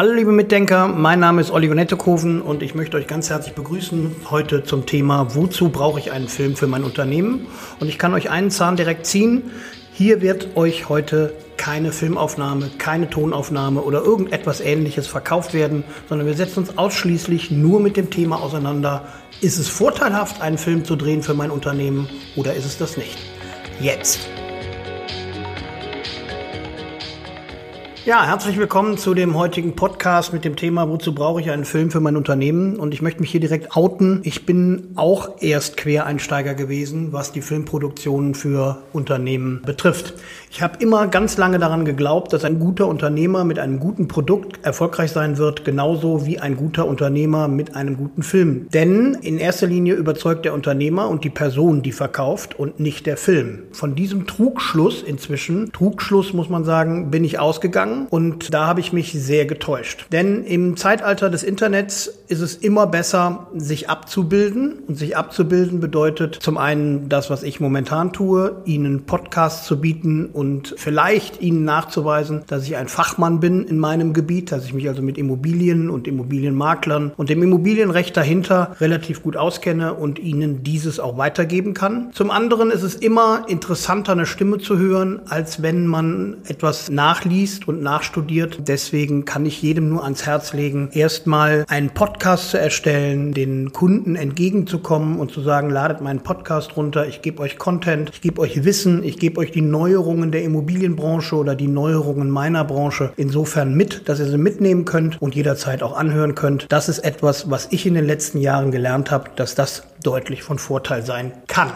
Hallo liebe Mitdenker, mein Name ist Oliver Nettekoven und ich möchte euch ganz herzlich begrüßen heute zum Thema Wozu brauche ich einen Film für mein Unternehmen? Und ich kann euch einen Zahn direkt ziehen. Hier wird euch heute keine Filmaufnahme, keine Tonaufnahme oder irgendetwas ähnliches verkauft werden, sondern wir setzen uns ausschließlich nur mit dem Thema auseinander. Ist es vorteilhaft, einen Film zu drehen für mein Unternehmen oder ist es das nicht? Jetzt. Ja, herzlich willkommen zu dem heutigen Podcast mit dem Thema, wozu brauche ich einen Film für mein Unternehmen? Und ich möchte mich hier direkt outen. Ich bin auch erst Quereinsteiger gewesen, was die Filmproduktion für Unternehmen betrifft. Ich habe immer ganz lange daran geglaubt, dass ein guter Unternehmer mit einem guten Produkt erfolgreich sein wird, genauso wie ein guter Unternehmer mit einem guten Film. Denn in erster Linie überzeugt der Unternehmer und die Person, die verkauft und nicht der Film. Von diesem Trugschluss inzwischen, Trugschluss muss man sagen, bin ich ausgegangen und da habe ich mich sehr getäuscht. Denn im Zeitalter des Internets ist es immer besser, sich abzubilden. Und sich abzubilden bedeutet zum einen das, was ich momentan tue, Ihnen Podcasts zu bieten und vielleicht Ihnen nachzuweisen, dass ich ein Fachmann bin in meinem Gebiet, dass ich mich also mit Immobilien und Immobilienmaklern und dem Immobilienrecht dahinter relativ gut auskenne und Ihnen dieses auch weitergeben kann. Zum anderen ist es immer interessanter, eine Stimme zu hören, als wenn man etwas nachliest und nachstudiert. Deswegen kann ich jedem nur ans Herz legen, erstmal einen Podcast zu erstellen, den Kunden entgegenzukommen und zu sagen, ladet meinen Podcast runter, ich gebe euch Content, ich gebe euch Wissen, ich gebe euch die Neuerungen der Immobilienbranche oder die Neuerungen meiner Branche insofern mit, dass ihr sie mitnehmen könnt und jederzeit auch anhören könnt. Das ist etwas, was ich in den letzten Jahren gelernt habe, dass das deutlich von Vorteil sein kann.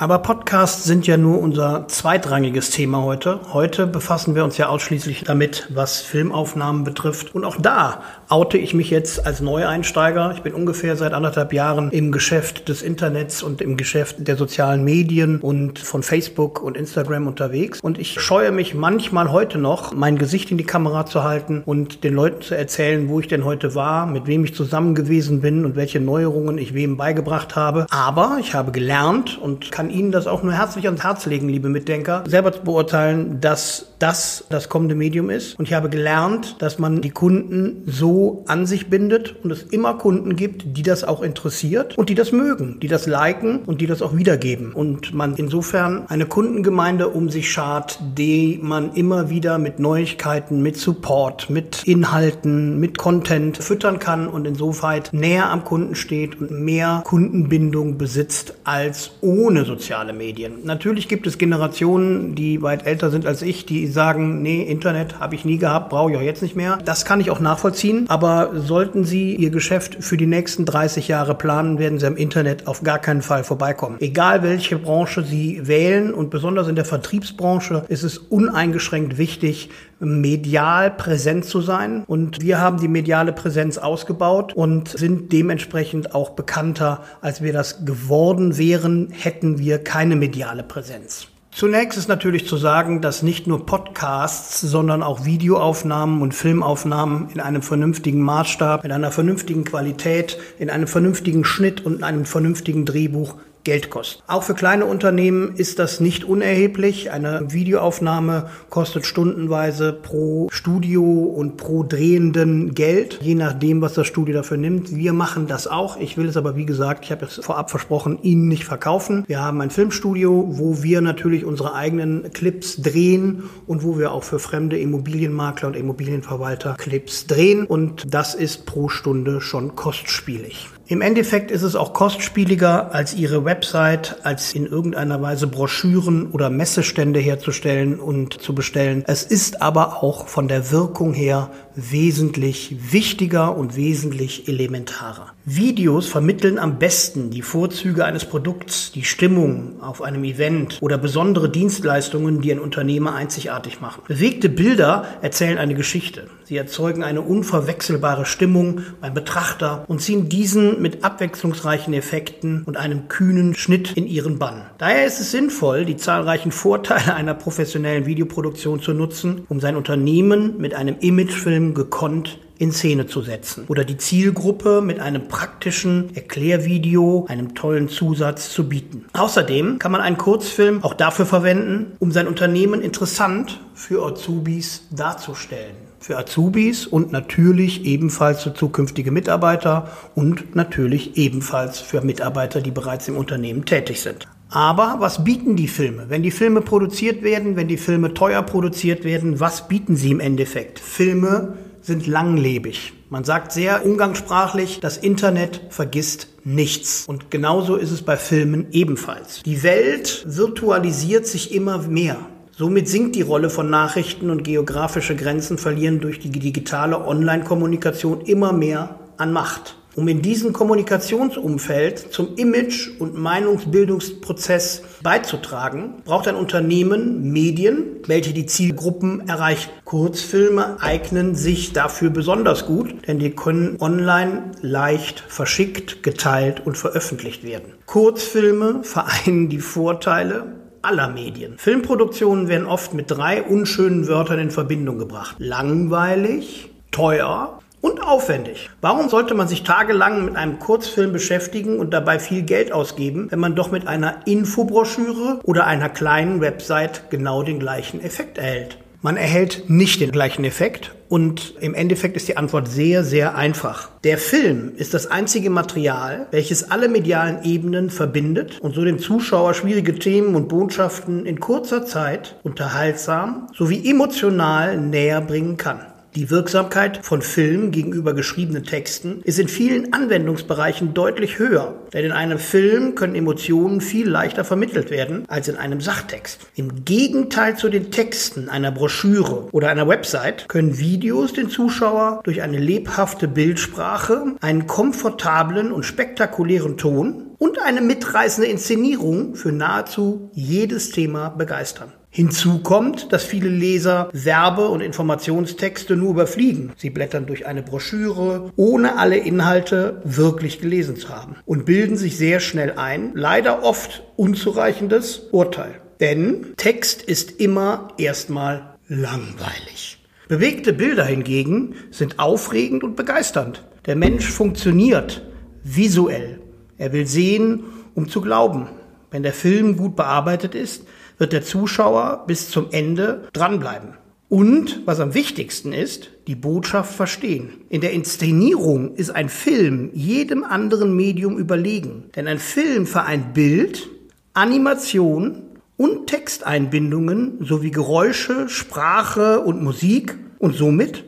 Aber Podcasts sind ja nur unser zweitrangiges Thema heute. Heute befassen wir uns ja ausschließlich damit, was Filmaufnahmen betrifft. Und auch da oute ich mich jetzt als Neueinsteiger. Ich bin ungefähr seit anderthalb Jahren im Geschäft des Internets und im Geschäft der sozialen Medien und von Facebook und Instagram unterwegs. Und ich scheue mich manchmal heute noch, mein Gesicht in die Kamera zu halten und den Leuten zu erzählen, wo ich denn heute war, mit wem ich zusammen gewesen bin und welche Neuerungen ich wem beigebracht habe. Aber ich habe gelernt und kann Ihnen das auch nur herzlich ans Herz legen, liebe Mitdenker, selber zu beurteilen, dass das das kommende Medium ist. Und ich habe gelernt, dass man die Kunden so an sich bindet und es immer Kunden gibt, die das auch interessiert und die das mögen, die das liken und die das auch wiedergeben. Und man insofern eine Kundengemeinde um sich schart, die man immer wieder mit Neuigkeiten, mit Support, mit Inhalten, mit Content füttern kann und insofern näher am Kunden steht und mehr Kundenbindung besitzt als ohne soziale Medien. Natürlich gibt es Generationen, die weit älter sind als ich, die sagen, nee, Internet habe ich nie gehabt, brauche ich auch jetzt nicht mehr. Das kann ich auch nachvollziehen, aber sollten Sie Ihr Geschäft für die nächsten 30 Jahre planen, werden Sie am Internet auf gar keinen Fall vorbeikommen. Egal welche Branche Sie wählen und besonders in der Vertriebsbranche ist es uneingeschränkt wichtig, medial präsent zu sein. Und wir haben die mediale Präsenz ausgebaut und sind dementsprechend auch bekannter, als wir das geworden wären, hätten wir keine mediale Präsenz. Zunächst ist natürlich zu sagen, dass nicht nur Podcasts, sondern auch Videoaufnahmen und Filmaufnahmen in einem vernünftigen Maßstab, in einer vernünftigen Qualität, in einem vernünftigen Schnitt und einem vernünftigen Drehbuch Geld kosten. Auch für kleine Unternehmen ist das nicht unerheblich. Eine Videoaufnahme kostet stundenweise pro Studio und pro Drehenden Geld, je nachdem, was das Studio dafür nimmt. Wir machen das auch. Ich will es aber, wie gesagt, ich habe es vorab versprochen, Ihnen nicht verkaufen. Wir haben ein Filmstudio, wo wir natürlich unsere eigenen Clips drehen und wo wir auch für fremde Immobilienmakler und Immobilienverwalter Clips drehen. Und das ist pro Stunde schon kostspielig. Im Endeffekt ist es auch kostspieliger, als Ihre Website, als in irgendeiner Weise Broschüren oder Messestände herzustellen und zu bestellen. Es ist aber auch von der Wirkung her wesentlich wichtiger und wesentlich elementarer. Videos vermitteln am besten die Vorzüge eines Produkts, die Stimmung auf einem Event oder besondere Dienstleistungen, die ein Unternehmer einzigartig machen. Bewegte Bilder erzählen eine Geschichte. Sie erzeugen eine unverwechselbare Stimmung beim Betrachter und ziehen diesen mit abwechslungsreichen Effekten und einem kühnen Schnitt in ihren Bann. Daher ist es sinnvoll, die zahlreichen Vorteile einer professionellen Videoproduktion zu nutzen, um sein Unternehmen mit einem Imagefilm gekonnt in Szene zu setzen oder die Zielgruppe mit einem praktischen Erklärvideo, einem tollen Zusatz zu bieten. Außerdem kann man einen Kurzfilm auch dafür verwenden, um sein Unternehmen interessant für Azubis darzustellen. für Azubis und natürlich ebenfalls für zukünftige Mitarbeiter und natürlich ebenfalls für Mitarbeiter, die bereits im Unternehmen tätig sind. Aber was bieten die Filme? Wenn die Filme produziert werden, wenn die Filme teuer produziert werden, was bieten sie im Endeffekt? Filme sind langlebig. Man sagt sehr umgangssprachlich, das Internet vergisst nichts. Und genauso ist es bei Filmen ebenfalls. Die Welt virtualisiert sich immer mehr. Somit sinkt die Rolle von Nachrichten und geografische Grenzen verlieren durch die digitale Online-Kommunikation immer mehr an Macht. Um in diesem Kommunikationsumfeld zum Image- und Meinungsbildungsprozess beizutragen, braucht ein Unternehmen Medien, welche die Zielgruppen erreichen. Kurzfilme eignen sich dafür besonders gut, denn die können online leicht verschickt, geteilt und veröffentlicht werden. Kurzfilme vereinen die Vorteile aller Medien. Filmproduktionen werden oft mit drei unschönen Wörtern in Verbindung gebracht. Langweilig, teuer und aufwendig. Warum sollte man sich tagelang mit einem Kurzfilm beschäftigen und dabei viel Geld ausgeben, wenn man doch mit einer Infobroschüre oder einer kleinen Website genau den gleichen Effekt erhält? Man erhält nicht den gleichen Effekt und im Endeffekt ist die Antwort sehr, sehr einfach. Der Film ist das einzige Material, welches alle medialen Ebenen verbindet und so dem Zuschauer schwierige Themen und Botschaften in kurzer Zeit unterhaltsam sowie emotional näher bringen kann. Die Wirksamkeit von Film gegenüber geschriebenen Texten ist in vielen Anwendungsbereichen deutlich höher, denn in einem Film können Emotionen viel leichter vermittelt werden als in einem Sachtext. Im Gegenteil zu den Texten einer Broschüre oder einer Website können Videos den Zuschauer durch eine lebhafte Bildsprache, einen komfortablen und spektakulären Ton und eine mitreißende Inszenierung für nahezu jedes Thema begeistern. Hinzu kommt, dass viele Leser Werbe- und Informationstexte nur überfliegen. Sie blättern durch eine Broschüre, ohne alle Inhalte wirklich gelesen zu haben und bilden sich sehr schnell ein, leider oft unzureichendes Urteil. Denn Text ist immer erstmal langweilig. Bewegte Bilder hingegen sind aufregend und begeisternd. Der Mensch funktioniert visuell. Er will sehen, um zu glauben. Wenn der Film gut bearbeitet ist, wird der Zuschauer bis zum Ende dranbleiben. Und, was am wichtigsten ist, die Botschaft verstehen. In der Inszenierung ist ein Film jedem anderen Medium überlegen. Denn ein Film vereint Bild, Animation und Texteinbindungen sowie Geräusche, Sprache und Musik und somit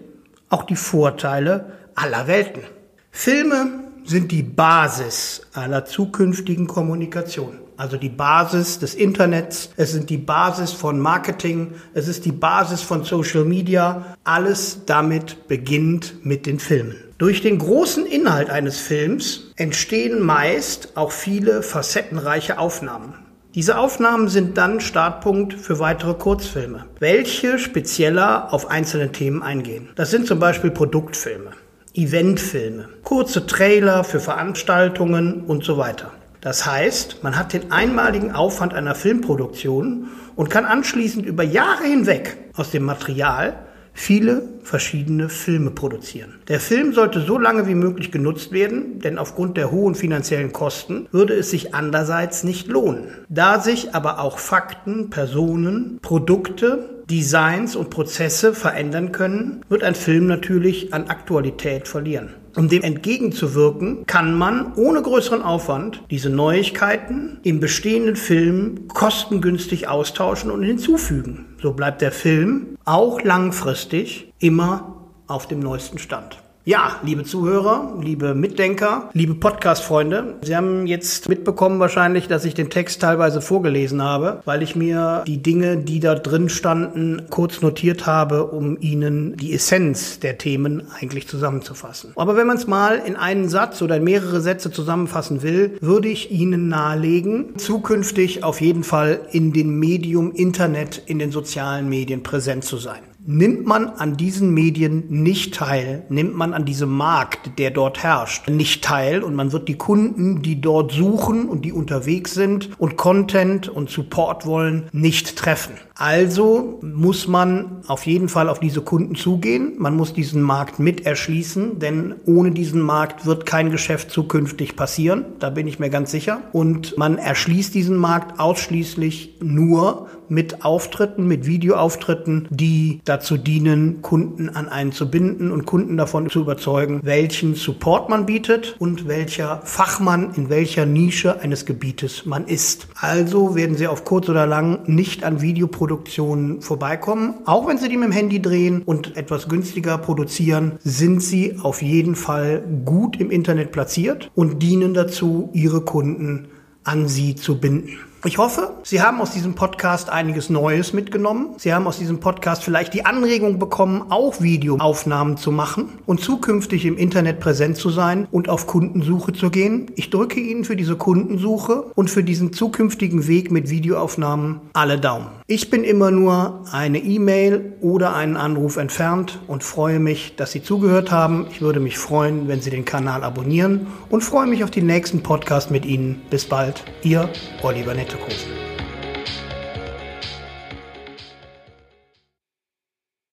auch die Vorteile aller Welten. Filme sind die Basis aller zukünftigen Kommunikation also die Basis des Internets, es sind die Basis von Marketing, es ist die Basis von Social Media. Alles damit beginnt mit den Filmen. Durch den großen Inhalt eines Films entstehen meist auch viele facettenreiche Aufnahmen. Diese Aufnahmen sind dann Startpunkt für weitere Kurzfilme, welche spezieller auf einzelne Themen eingehen. Das sind zum Beispiel Produktfilme, Eventfilme, kurze Trailer für Veranstaltungen und so weiter. Das heißt, man hat den einmaligen Aufwand einer Filmproduktion und kann anschließend über Jahre hinweg aus dem Material viele verschiedene Filme produzieren. Der Film sollte so lange wie möglich genutzt werden, denn aufgrund der hohen finanziellen Kosten würde es sich andererseits nicht lohnen. Da sich aber auch Fakten, Personen, Produkte, Designs und Prozesse verändern können, wird ein Film natürlich an Aktualität verlieren. Um dem entgegenzuwirken, kann man ohne größeren Aufwand diese Neuigkeiten im bestehenden Film kostengünstig austauschen und hinzufügen. So bleibt der Film auch langfristig immer auf dem neuesten Stand. Ja, liebe Zuhörer, liebe Mitdenker, liebe Podcast-Freunde, Sie haben jetzt mitbekommen wahrscheinlich, dass ich den Text teilweise vorgelesen habe, weil ich mir die Dinge, die da drin standen, kurz notiert habe, um Ihnen die Essenz der Themen eigentlich zusammenzufassen. Aber wenn man es mal in einen Satz oder in mehrere Sätze zusammenfassen will, würde ich Ihnen nahelegen, zukünftig auf jeden Fall in dem Medium Internet, in den sozialen Medien präsent zu sein. Nimmt man an diesen Medien nicht teil, nimmt man an diesem Markt, der dort herrscht, nicht teil und man wird die Kunden, die dort suchen und die unterwegs sind und Content und Support wollen, nicht treffen. Also muss man auf jeden Fall auf diese Kunden zugehen. Man muss diesen Markt mit erschließen, denn ohne diesen Markt wird kein Geschäft zukünftig passieren. Da bin ich mir ganz sicher. Und man erschließt diesen Markt ausschließlich nur mit Auftritten, mit Videoauftritten, die dazu dazu dienen, Kunden an einen zu binden und Kunden davon zu überzeugen, welchen Support man bietet und welcher Fachmann in welcher Nische eines Gebietes man ist. Also werden Sie auf kurz oder lang nicht an Videoproduktionen vorbeikommen. Auch wenn Sie die mit dem Handy drehen und etwas günstiger produzieren, sind Sie auf jeden Fall gut im Internet platziert und dienen dazu, Ihre Kunden an Sie zu binden. Ich hoffe, Sie haben aus diesem Podcast einiges Neues mitgenommen. Sie haben aus diesem Podcast vielleicht die Anregung bekommen, auch Videoaufnahmen zu machen und zukünftig im Internet präsent zu sein und auf Kundensuche zu gehen. Ich drücke Ihnen für diese Kundensuche und für diesen zukünftigen Weg mit Videoaufnahmen alle Daumen. Ich bin immer nur eine E-Mail oder einen Anruf entfernt und freue mich, dass Sie zugehört haben. Ich würde mich freuen, wenn Sie den Kanal abonnieren und freue mich auf den nächsten Podcast mit Ihnen. Bis bald, Ihr Oliver Nett. to.